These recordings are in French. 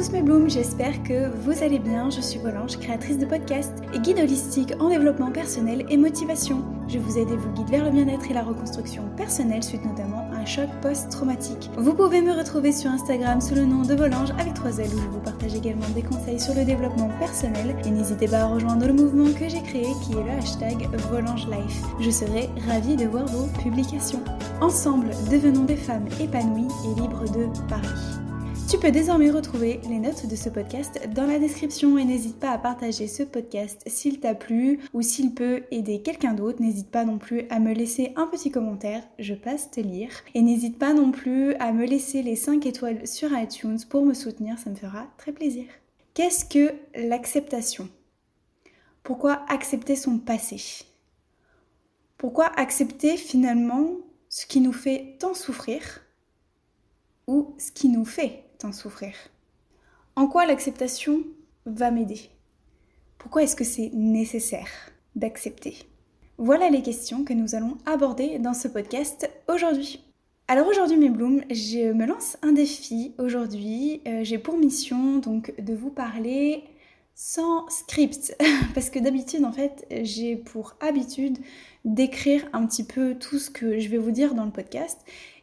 tous mes blooms, j'espère que vous allez bien. Je suis Volange, créatrice de podcast et guide holistique en développement personnel et motivation. Je vous aide et vous guide vers le bien-être et la reconstruction personnelle suite notamment à un choc post-traumatique. Vous pouvez me retrouver sur Instagram sous le nom de Volange avec trois L où je vous partage également des conseils sur le développement personnel et n'hésitez pas à rejoindre le mouvement que j'ai créé qui est le hashtag Volange Life. Je serai ravie de voir vos publications. Ensemble, devenons des femmes épanouies et libres de Paris. Tu peux désormais retrouver les notes de ce podcast dans la description et n'hésite pas à partager ce podcast s'il t'a plu ou s'il peut aider quelqu'un d'autre. N'hésite pas non plus à me laisser un petit commentaire, je passe te lire. Et n'hésite pas non plus à me laisser les 5 étoiles sur iTunes pour me soutenir, ça me fera très plaisir. Qu'est-ce que l'acceptation? Pourquoi accepter son passé? Pourquoi accepter finalement ce qui nous fait tant souffrir ou ce qui nous fait souffrir. En quoi l'acceptation va m'aider? Pourquoi est-ce que c'est nécessaire d'accepter? Voilà les questions que nous allons aborder dans ce podcast aujourd'hui. Alors aujourd'hui mes blooms, je me lance un défi aujourd'hui. Euh, j'ai pour mission donc de vous parler sans script. Parce que d'habitude en fait j'ai pour habitude d'écrire un petit peu tout ce que je vais vous dire dans le podcast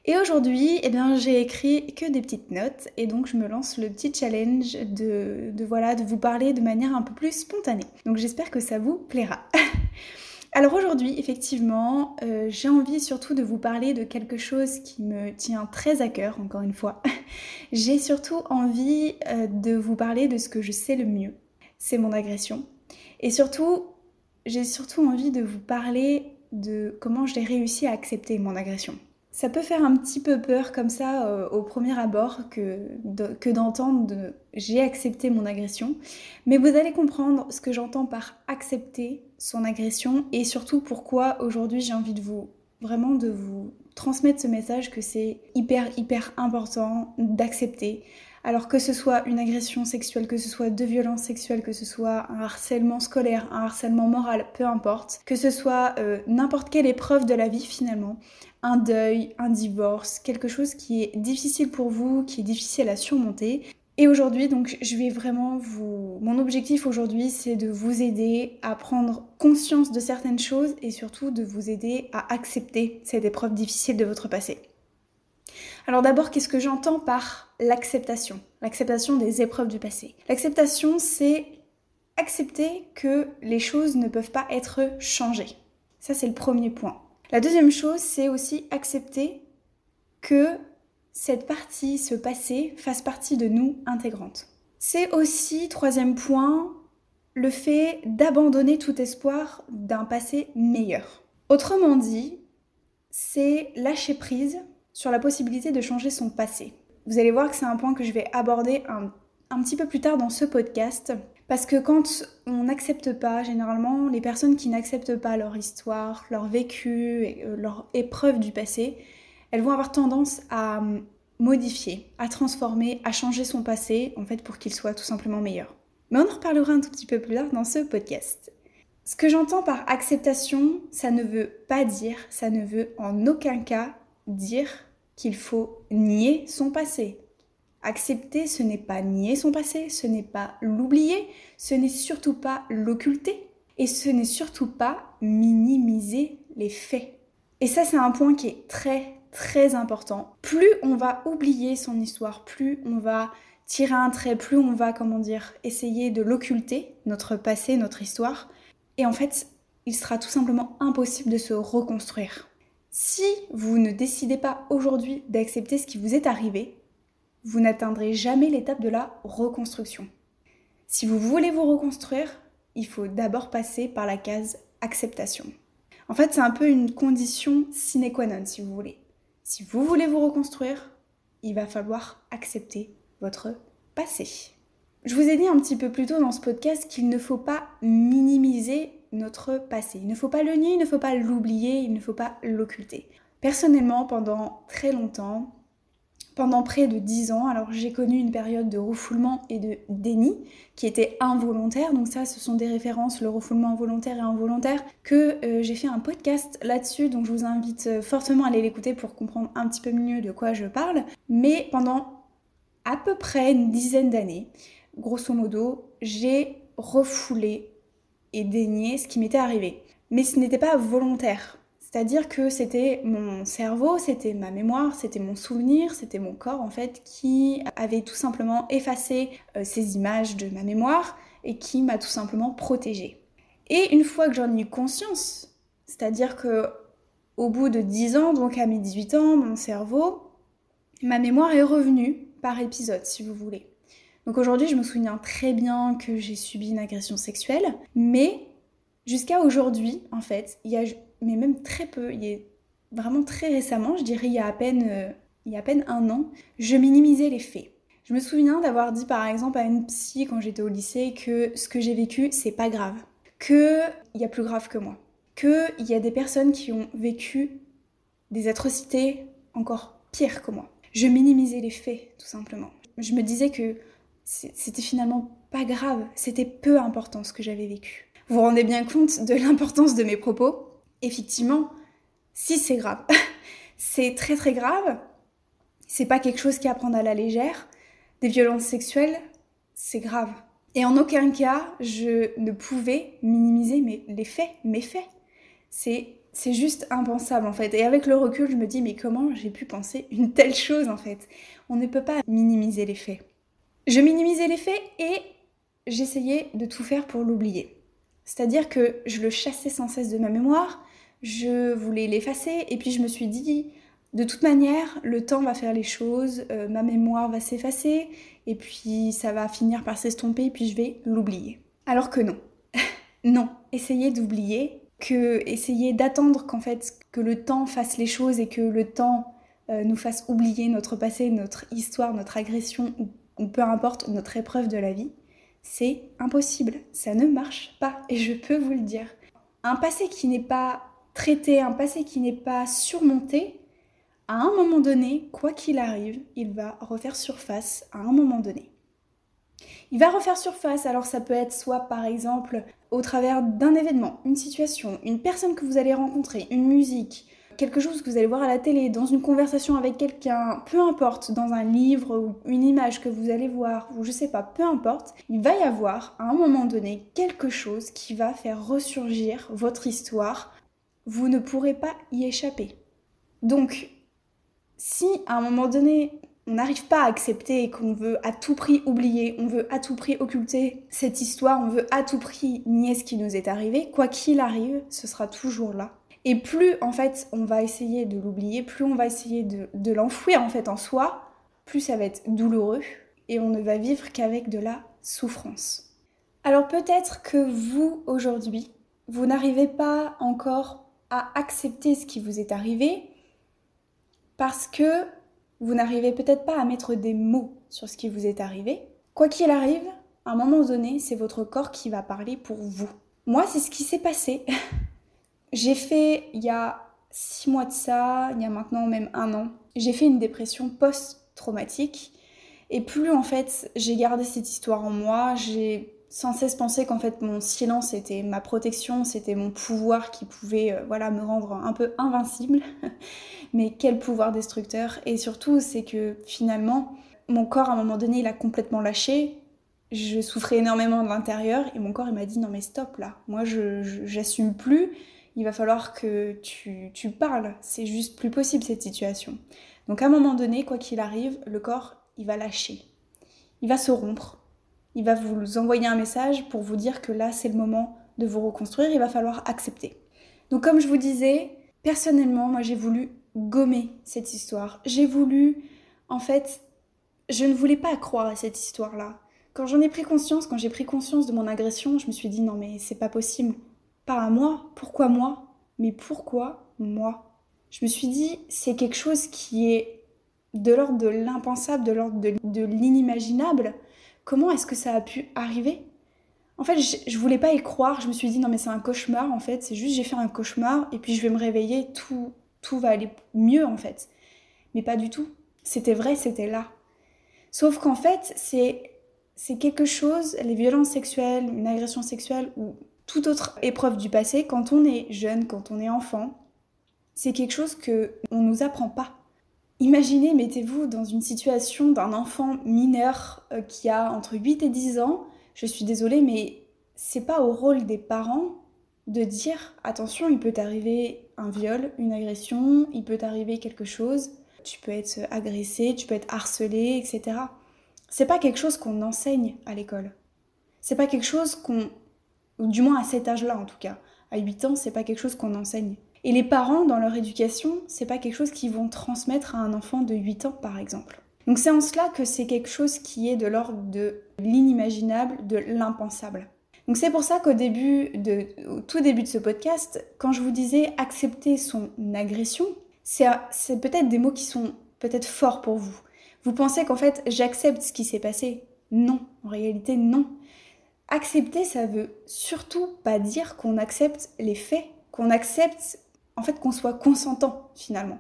et aujourd'hui, eh bien, j'ai écrit que des petites notes et donc je me lance le petit challenge de, voilà, de vous parler de manière un peu plus spontanée. Donc j'espère que ça vous plaira. Alors aujourd'hui, effectivement, euh, j'ai envie surtout de vous parler de quelque chose qui me tient très à cœur, encore une fois. j'ai surtout envie euh, de vous parler de ce que je sais le mieux, c'est mon agression. Et surtout, j'ai surtout envie de vous parler de comment j'ai réussi à accepter mon agression. Ça peut faire un petit peu peur comme ça euh, au premier abord que, d'entendre de, j'ai accepté mon agression. Mais vous allez comprendre ce que j'entends par accepter son agression et surtout pourquoi aujourd'hui j'ai envie de vous vraiment de vous transmettre ce message que c'est hyper hyper important d'accepter. Alors que ce soit une agression sexuelle, que ce soit de violence sexuelle, que ce soit un harcèlement scolaire, un harcèlement moral, peu importe, que ce soit euh, n'importe quelle épreuve de la vie finalement, un deuil, un divorce, quelque chose qui est difficile pour vous, qui est difficile à surmonter. Et aujourd'hui, donc, je vais vraiment vous. Mon objectif aujourd'hui, c'est de vous aider à prendre conscience de certaines choses et surtout de vous aider à accepter cette épreuve difficile de votre passé. Alors d'abord, qu'est-ce que j'entends par l'acceptation? L'acceptation des épreuves du passé. L'acceptation, c'est accepter que les choses ne peuvent pas être changées. Ça, c'est le premier point. La deuxième chose, c'est aussi accepter que cette partie, ce passé, fasse partie de nous intégrante. C'est aussi, troisième point, le fait d'abandonner tout espoir d'un passé meilleur. Autrement dit, c'est lâcher prise sur la possibilité de changer son passé. Vous allez voir que c'est un point que je vais aborder un, un petit peu plus tard dans ce podcast. Parce que quand on n'accepte pas, généralement, les personnes qui n'acceptent pas leur histoire, leur vécu, euh, leur épreuve du passé, elles vont avoir tendance à hum, modifier, à transformer, à changer son passé, en fait, pour qu'il soit tout simplement meilleur. Mais on en reparlera un tout petit peu plus tard dans ce podcast. Ce que j'entends par acceptation, ça ne veut pas dire, ça ne veut en aucun cas dire qu'il faut nier son passé. Accepter, ce n'est pas nier son passé, ce n'est pas l'oublier, ce n'est surtout pas l'occulter, et ce n'est surtout pas minimiser les faits. Et ça, c'est un point qui est très, très important. Plus on va oublier son histoire, plus on va tirer un trait, plus on va, comment dire, essayer de l'occulter, notre passé, notre histoire, et en fait, il sera tout simplement impossible de se reconstruire. Si vous ne décidez pas aujourd'hui d'accepter ce qui vous est arrivé, vous n'atteindrez jamais l'étape de la reconstruction. Si vous voulez vous reconstruire, il faut d'abord passer par la case acceptation. En fait, c'est un peu une condition sine qua non, si vous voulez. Si vous voulez vous reconstruire, il va falloir accepter votre passé. Je vous ai dit un petit peu plus tôt dans ce podcast qu'il ne faut pas minimiser notre passé. Il ne faut pas le nier, il ne faut pas l'oublier, il ne faut pas l'occulter. Personnellement, pendant très longtemps, pendant près de 10 ans. Alors j'ai connu une période de refoulement et de déni qui était involontaire. Donc ça, ce sont des références, le refoulement volontaire et involontaire, que euh, j'ai fait un podcast là-dessus. Donc je vous invite euh, fortement à aller l'écouter pour comprendre un petit peu mieux de quoi je parle. Mais pendant à peu près une dizaine d'années, grosso modo, j'ai refoulé et dénié ce qui m'était arrivé. Mais ce n'était pas volontaire. C'est-à-dire que c'était mon cerveau, c'était ma mémoire, c'était mon souvenir, c'était mon corps en fait qui avait tout simplement effacé euh, ces images de ma mémoire et qui m'a tout simplement protégée. Et une fois que j'en ai eu conscience, c'est-à-dire que au bout de 10 ans, donc à mes 18 ans, mon cerveau, ma mémoire est revenue par épisode, si vous voulez. Donc aujourd'hui, je me souviens très bien que j'ai subi une agression sexuelle, mais jusqu'à aujourd'hui, en fait, il y a, mais même très peu, il y a vraiment très récemment, je dirais il y a à peine, euh, il y a à peine un an, je minimisais les faits. Je me souviens d'avoir dit par exemple à une psy quand j'étais au lycée que ce que j'ai vécu, c'est pas grave, que il y a plus grave que moi qu'il y a des personnes qui ont vécu des atrocités encore pires que moi. Je minimisais les faits, tout simplement. Je me disais que c'était finalement pas grave, c'était peu important ce que j'avais vécu. Vous vous rendez bien compte de l'importance de mes propos? Effectivement, si c'est grave. c'est très très grave. C'est pas quelque chose qui à prendre à la légère. Des violences sexuelles, c'est grave. Et en aucun cas, je ne pouvais minimiser les faits, mes faits c'est c'est juste impensable en fait. Et avec le recul, je me dis mais comment j'ai pu penser une telle chose en fait? On ne peut pas minimiser les faits. Je minimisais les faits et j'essayais de tout faire pour l'oublier. C'est-à-dire que je le chassais sans cesse de ma mémoire, je voulais l'effacer et puis je me suis dit de toute manière, le temps va faire les choses, euh, ma mémoire va s'effacer et puis ça va finir par s'estomper et puis je vais l'oublier. Alors que non. non, essayez d'oublier que essayer d'attendre qu'en fait que le temps fasse les choses et que le temps euh, nous fasse oublier notre passé, notre histoire, notre agression ou, peu importe notre épreuve de la vie, c'est impossible, ça ne marche pas et je peux vous le dire. Un passé qui n'est pas traité, un passé qui n'est pas surmonté, à un moment donné, quoi qu'il arrive, il va refaire surface à un moment donné. Il va refaire surface, alors ça peut être soit par exemple au travers d'un événement, une situation, une personne que vous allez rencontrer, une musique, quelque chose que vous allez voir à la télé, dans une conversation avec quelqu'un, peu importe, dans un livre ou une image que vous allez voir, ou je sais pas, peu importe, il va y avoir à un moment donné quelque chose qui va faire ressurgir votre histoire. Vous ne pourrez pas y échapper. Donc, si à un moment donné on n'arrive pas à accepter qu'on veut à tout prix oublier, on veut à tout prix occulter cette histoire, on veut à tout prix nier ce qui nous est arrivé, quoi qu'il arrive, ce sera toujours là. Et plus en fait on va essayer de l'oublier, plus on va essayer de, l'enfouir en fait en soi, plus ça va être douloureux et on ne va vivre qu'avec de la souffrance. Alors peut-être que vous aujourd'hui, vous n'arrivez pas encore à accepter ce qui vous est arrivé parce que vous n'arrivez peut-être pas à mettre des mots sur ce qui vous est arrivé. Quoi qu'il arrive, à un moment donné, c'est votre corps qui va parler pour vous. Moi, c'est ce qui s'est passé. j'ai fait, il y a six mois de ça, il y a maintenant même un an, j'ai fait une dépression post-traumatique. Et plus en fait j'ai gardé cette histoire en moi, j'ai sans cesse pensé qu'en fait mon silence était ma protection, c'était mon pouvoir qui pouvait euh, voilà me rendre un peu invincible. Mais quel pouvoir destructeur Et surtout c'est que finalement mon corps à un moment donné il a complètement lâché. Je souffrais énormément de l'intérieur et mon corps il m'a dit non mais stop là, moi je j'assume plus. Il va falloir que tu, parles, c'est juste plus possible cette situation. Donc à un moment donné, quoi qu'il arrive, le corps il va lâcher, il va se rompre, il va vous envoyer un message pour vous dire que là, c'est le moment de vous reconstruire, il va falloir accepter. Donc comme je vous disais, personnellement, moi j'ai voulu gommer cette histoire. J'ai voulu, en fait, je ne voulais pas croire à cette histoire-là. Quand j'en ai pris conscience, quand j'ai pris conscience de mon agression, je me suis dit non mais c'est pas possible. Pas à moi, pourquoi moi? Mais pourquoi moi? Je me suis dit c'est quelque chose qui est de l'ordre de l'impensable, de l'ordre de l'inimaginable comment est-ce que ça a pu arriver? En fait, je, voulais pas y croire. Je me suis dit non mais c'est un cauchemar en fait. C'est juste j'ai fait un cauchemar et puis je vais me réveiller, tout tout va aller mieux en fait. Mais pas du tout. C'était vrai, c'était là. Sauf qu'en fait, c'est c'est quelque chose, les violences sexuelles, une agression sexuelle ou toute autre épreuve du passé, quand on est jeune, quand on est enfant, c'est quelque chose que on nous apprend pas. Imaginez, mettez-vous dans une situation d'un enfant mineur euh, qui a entre 8 et 10 ans. Je suis désolée, mais c'est pas au rôle des parents de dire attention, il peut t'arriver un viol, une agression, il peut t'arriver quelque chose, tu peux être agressé, tu peux être harcelé, etc. C'est pas quelque chose qu'on enseigne à l'école. C'est pas quelque chose qu'on. Du moins à cet âge-là en tout cas. À 8 ans, c'est pas quelque chose qu'on enseigne. Et les parents, dans leur éducation, c'est pas quelque chose qu'ils vont transmettre à un enfant de 8 ans, par exemple. Donc c'est en cela que c'est quelque chose qui est de l'ordre de l'inimaginable, de l'impensable. Donc c'est pour ça qu'au début, de, au tout début de ce podcast, quand je vous disais accepter son agression, c'est peut-être des mots qui sont peut-être forts pour vous. Vous pensez qu'en fait j'accepte ce qui s'est passé? Non, en réalité non. Accepter, ça veut surtout pas dire qu'on accepte les faits, qu'on accepte en fait qu'on soit consentant finalement.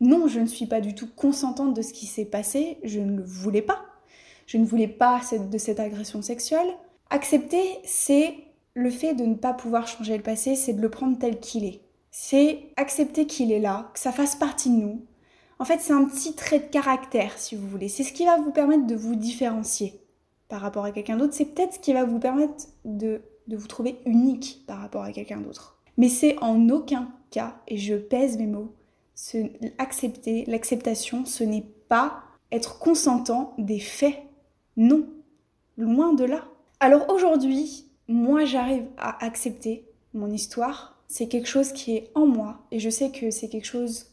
Non, je ne suis pas du tout consentante de ce qui s'est passé, je ne le voulais pas. Je ne voulais pas de cette agression sexuelle. Accepter, c'est le fait de ne pas pouvoir changer le passé, c'est de le prendre tel qu'il est. C'est accepter qu'il est là, que ça fasse partie de nous. En fait, c'est un petit trait de caractère, si vous voulez. C'est ce qui va vous permettre de vous différencier par rapport à quelqu'un d'autre. C'est peut-être ce qui va vous permettre de, de vous trouver unique par rapport à quelqu'un d'autre. Mais c'est en aucun cas, et je pèse mes mots, accepter, l'acceptation, ce n'est pas être consentant des faits. Non, loin de là. Alors aujourd'hui, moi j'arrive à accepter mon histoire. C'est quelque chose qui est en moi et je sais que c'est quelque chose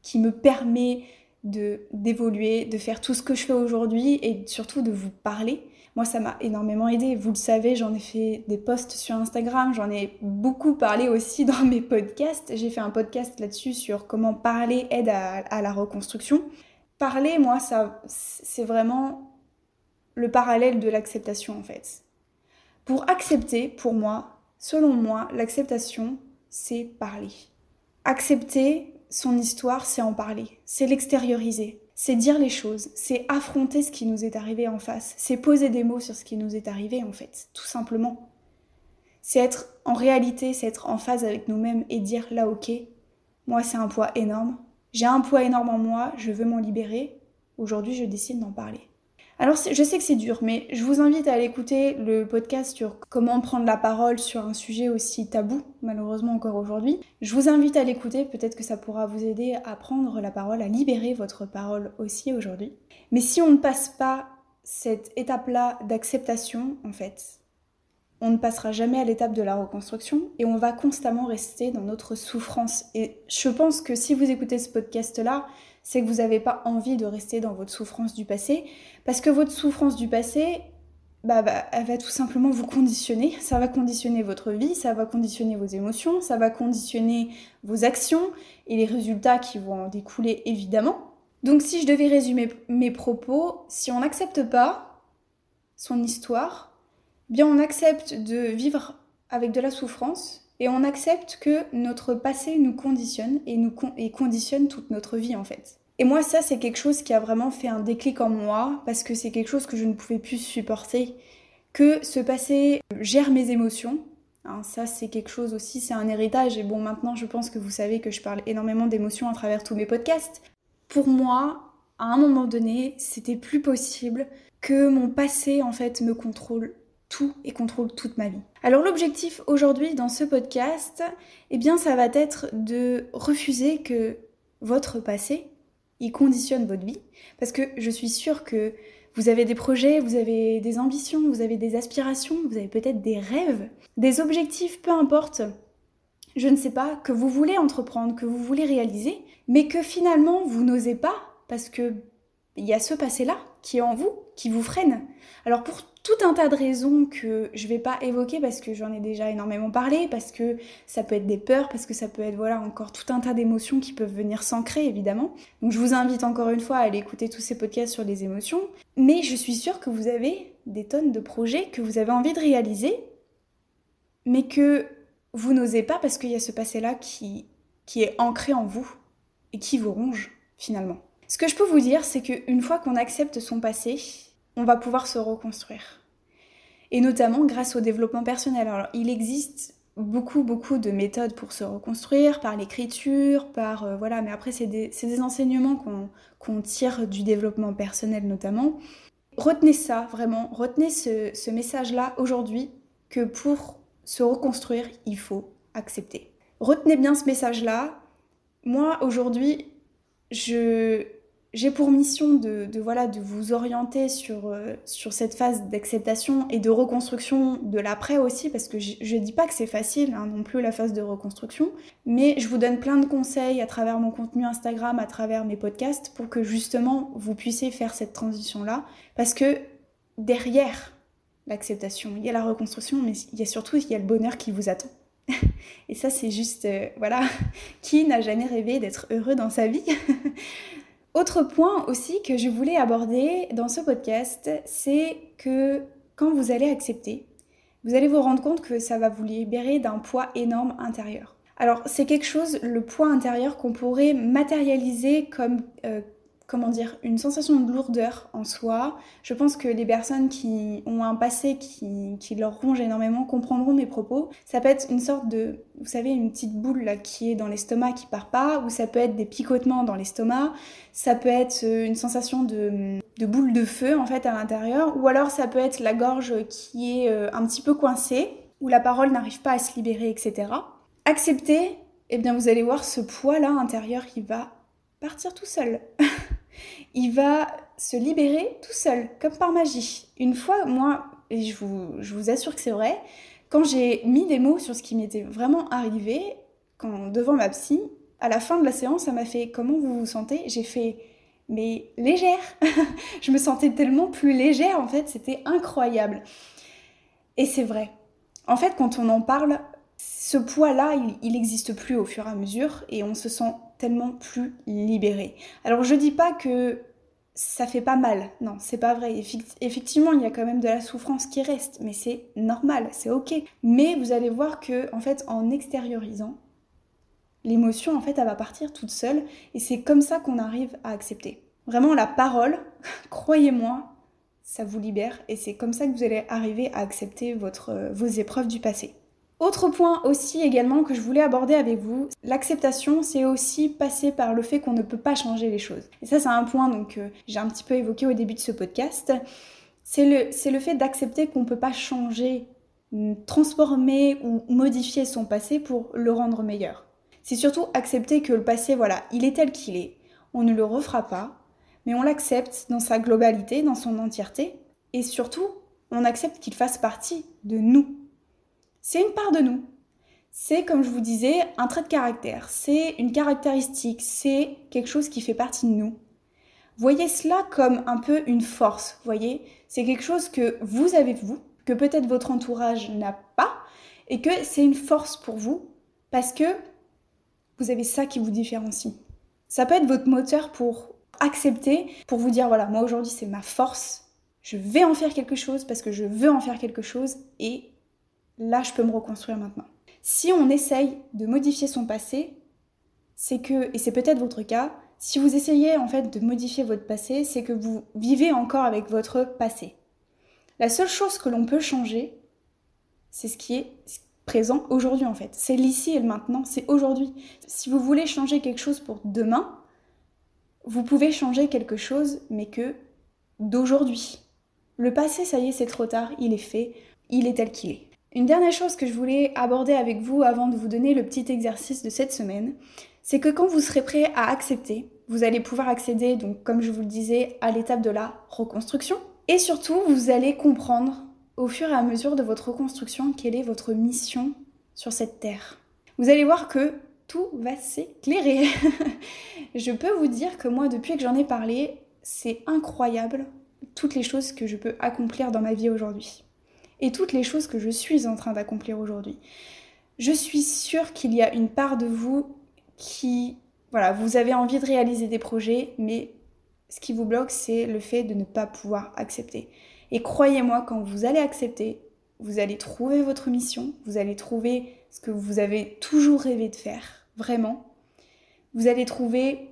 qui me permet de d'évoluer, de faire tout ce que je fais aujourd'hui et surtout de vous parler. Moi, ça m'a énormément aidé. Vous le savez, j'en ai fait des posts sur Instagram, j'en ai beaucoup parlé aussi dans mes podcasts. J'ai fait un podcast là-dessus sur comment parler aide à, la reconstruction. Parler, moi, ça, c'est vraiment le parallèle de l'acceptation en fait. Pour accepter, pour moi, selon moi, l'acceptation, c'est parler. Accepter son histoire, c'est en parler, c'est l'extérioriser, c'est dire les choses, c'est affronter ce qui nous est arrivé en face, c'est poser des mots sur ce qui nous est arrivé en fait, tout simplement. C'est être en réalité, c'est être en phase avec nous-mêmes et dire là ok, moi c'est un poids énorme, j'ai un poids énorme en moi, je veux m'en libérer, aujourd'hui je décide d'en parler. Alors je sais que c'est dur, mais je vous invite à aller écouter le podcast sur comment prendre la parole sur un sujet aussi tabou, malheureusement encore aujourd'hui. Je vous invite à l'écouter, peut-être que ça pourra vous aider à prendre la parole, à libérer votre parole aussi aujourd'hui. Mais si on ne passe pas cette étape-là d'acceptation, en fait, on ne passera jamais à l'étape de la reconstruction et on va constamment rester dans notre souffrance. Et je pense que si vous écoutez ce podcast-là, c'est que vous n'avez pas envie de rester dans votre souffrance du passé, parce que votre souffrance du passé, bah, bah, elle va tout simplement vous conditionner, ça va conditionner votre vie, ça va conditionner vos émotions, ça va conditionner vos actions et les résultats qui vont en découler évidemment. Donc si je devais résumer mes propos, si on n'accepte pas son histoire, bien on accepte de vivre avec de la souffrance et on accepte que notre passé nous conditionne et, conditionne toute notre vie en fait. Et moi ça c'est quelque chose qui a vraiment fait un déclic en moi parce que c'est quelque chose que je ne pouvais plus supporter, que ce passé gère mes émotions. Hein, ça c'est quelque chose aussi, c'est un héritage et bon maintenant je pense que vous savez que je parle énormément d'émotions à travers tous mes podcasts. Pour moi, à un moment donné, c'était plus possible que mon passé en fait me contrôle tout et contrôle toute ma vie. Alors l'objectif aujourd'hui dans ce podcast, eh bien ça va être de refuser que votre passé il conditionne votre vie parce que je suis sûre que vous avez des projets, vous avez des ambitions, vous avez des aspirations, vous avez peut-être des rêves, des objectifs, peu importe. Je ne sais pas que vous voulez entreprendre, que vous voulez réaliser, mais que finalement vous n'osez pas parce que il y a ce passé-là qui est en vous, qui vous freine. Alors pour tout un tas de raisons que je vais pas évoquer parce que j'en ai déjà énormément parlé, parce que ça peut être des peurs, parce que ça peut être voilà encore tout un tas d'émotions qui peuvent venir s'ancrer évidemment. Donc je vous invite encore une fois à aller écouter tous ces podcasts sur les émotions, mais je suis sûre que vous avez des tonnes de projets que vous avez envie de réaliser, mais que vous n'osez pas parce qu'il y a ce passé-là qui, qui est ancré en vous et qui vous ronge finalement. Ce que je peux vous dire, c'est qu'une fois qu'on accepte son passé, on va pouvoir se reconstruire. Et notamment grâce au développement personnel. Alors, il existe beaucoup, beaucoup de méthodes pour se reconstruire, par l'écriture, par... Euh, voilà, mais après, c'est des, enseignements qu'on tire du développement personnel notamment. Retenez ça, vraiment, retenez ce message-là aujourd'hui, que pour se reconstruire, il faut accepter. Retenez bien ce message-là. Moi, aujourd'hui, je j'ai pour mission de, voilà, de vous orienter sur, euh, sur cette phase d'acceptation et de reconstruction de l'après aussi, parce que je ne dis pas que c'est facile hein, non plus la phase de reconstruction, mais je vous donne plein de conseils à travers mon contenu Instagram, à travers mes podcasts, pour que justement vous puissiez faire cette transition-là, parce que derrière l'acceptation, il y a la reconstruction, mais il y a surtout il y a le bonheur qui vous attend. Et ça, c'est juste, euh, voilà, qui n'a jamais rêvé d'être heureux dans sa vie? Autre point aussi que je voulais aborder dans ce podcast, c'est que quand vous allez accepter, vous allez vous rendre compte que ça va vous libérer d'un poids énorme intérieur. Alors c'est quelque chose, le poids intérieur, qu'on pourrait matérialiser comme euh, comment dire, une sensation de lourdeur en soi. Je pense que les personnes qui ont un passé qui, leur ronge énormément comprendront mes propos. Ça peut être une sorte de, vous savez, une petite boule qui est dans l'estomac qui part pas, ou ça peut être des picotements dans l'estomac, ça peut être euh, une sensation de, boule de feu en fait à l'intérieur, ou alors ça peut être la gorge qui est euh, un petit peu coincée, où la parole n'arrive pas à se libérer, etc. Accepter, eh bien vous allez voir ce poids là intérieur qui va partir tout seul. il va se libérer tout seul, comme par magie. Une fois, moi, et je vous, assure que c'est vrai, quand j'ai mis des mots sur ce qui m'était vraiment arrivé, quand devant ma psy, à la fin de la séance, ça m'a fait comment vous vous sentez? J'ai fait mais légère. je me sentais tellement plus légère en fait, c'était incroyable. Et c'est vrai. En fait, quand on en parle, ce poids-là, il n'existe plus au fur et à mesure et on se sent tellement plus libéré. Alors je dis pas que ça fait pas mal, non, c'est pas vrai. Effectivement, il y a quand même de la souffrance qui reste, mais c'est normal, c'est ok. Mais vous allez voir que, en fait, en extériorisant, l'émotion, en fait, elle va partir toute seule, et c'est comme ça qu'on arrive à accepter. Vraiment, la parole, croyez-moi, ça vous libère, et c'est comme ça que vous allez arriver à accepter votre, vos épreuves du passé. Autre point aussi également que je voulais aborder avec vous, l'acceptation, c'est aussi passer par le fait qu'on ne peut pas changer les choses. Et ça, c'est un point donc euh, j'ai un petit peu évoqué au début de ce podcast. C'est le, le fait d'accepter qu'on ne peut pas changer, transformer ou modifier son passé pour le rendre meilleur. C'est surtout accepter que le passé, voilà, il est tel qu'il est. On ne le refera pas, mais on l'accepte dans sa globalité, dans son entièreté. Et surtout, on accepte qu'il fasse partie de nous, c'est une part de nous. C'est, comme je vous disais, un trait de caractère, c'est une caractéristique, c'est quelque chose qui fait partie de nous. Voyez cela comme un peu une force, voyez? C'est quelque chose que vous avez vous, que peut-être votre entourage n'a pas, et que c'est une force pour vous, parce que vous avez ça qui vous différencie. Ça peut être votre moteur pour accepter, pour vous dire, voilà, moi aujourd'hui c'est ma force, je vais en faire quelque chose parce que je veux en faire quelque chose, et là je peux me reconstruire maintenant. Si on essaye de modifier son passé, c'est que, et c'est peut-être votre cas, si vous essayez en fait de modifier votre passé, c'est que vous vivez encore avec votre passé. La seule chose que l'on peut changer, c'est ce qui est présent aujourd'hui en fait. C'est l'ici et le maintenant, c'est aujourd'hui. Si vous voulez changer quelque chose pour demain, vous pouvez changer quelque chose, mais que d'aujourd'hui. Le passé, ça y est, c'est trop tard, il est fait, il est tel qu'il est. Une dernière chose que je voulais aborder avec vous avant de vous donner le petit exercice de cette semaine, c'est que quand vous serez prêt à accepter, vous allez pouvoir accéder, donc comme je vous le disais, à l'étape de la reconstruction. Et surtout, vous allez comprendre au fur et à mesure de votre reconstruction quelle est votre mission sur cette terre. Vous allez voir que tout va s'éclairer. je peux vous dire que moi, depuis que j'en ai parlé, c'est incroyable toutes les choses que je peux accomplir dans ma vie aujourd'hui et toutes les choses que je suis en train d'accomplir aujourd'hui. Je suis sûre qu'il y a une part de vous qui, voilà, vous avez envie de réaliser des projets, mais ce qui vous bloque, c'est le fait de ne pas pouvoir accepter. Et croyez-moi, quand vous allez accepter, vous allez trouver votre mission, vous allez trouver ce que vous avez toujours rêvé de faire, vraiment. Vous allez trouver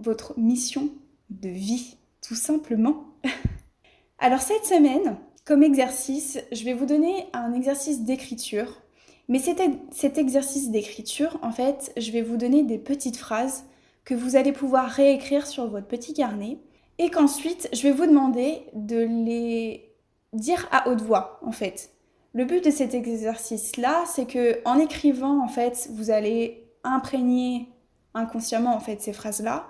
votre mission de vie, tout simplement. Alors cette semaine, comme exercice, je vais vous donner un exercice d'écriture Mais cet exercice d'écriture, en fait, je vais vous donner des petites phrases que vous allez pouvoir réécrire sur votre petit carnet et qu'ensuite je vais vous demander de les dire à haute voix en fait. Le but de cet exercice là, c'est que en écrivant en fait, vous allez imprégner inconsciemment en fait ces phrases là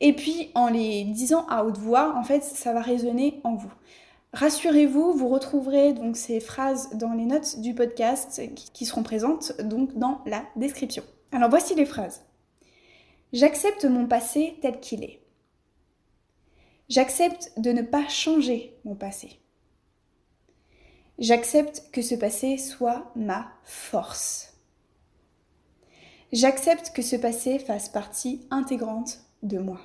et puis en les disant à haute voix, en fait, ça va résonner en vous. Rassurez-vous, vous retrouverez donc ces phrases dans les notes du podcast qui seront présentes donc dans la description. Alors voici les phrases. J'accepte mon passé tel qu'il est. J'accepte de ne pas changer mon passé. J'accepte que ce passé soit ma force. J'accepte que ce passé fasse partie intégrante de moi.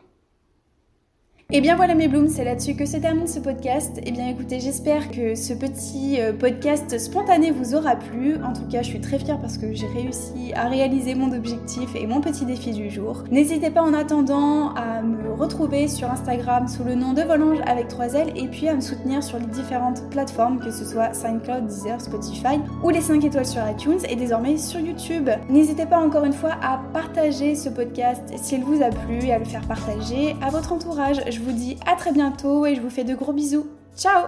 Et eh bien voilà mes blooms, c'est là-dessus que se termine ce podcast. Et eh bien écoutez, j'espère que ce petit euh, podcast spontané vous aura plu. En tout cas, je suis très fière parce que j'ai réussi à réaliser mon objectif et mon petit défi du jour. N'hésitez pas en attendant à me retrouver sur Instagram sous le nom de Volange avec 3 L et puis à me soutenir sur les différentes plateformes, que ce soit SoundCloud, Deezer, Spotify ou les 5 étoiles sur iTunes et désormais sur YouTube. N'hésitez pas encore une fois à partager ce podcast s'il vous a plu et à le faire partager à votre entourage. Vous dis à très bientôt et je vous fais de gros bisous. Ciao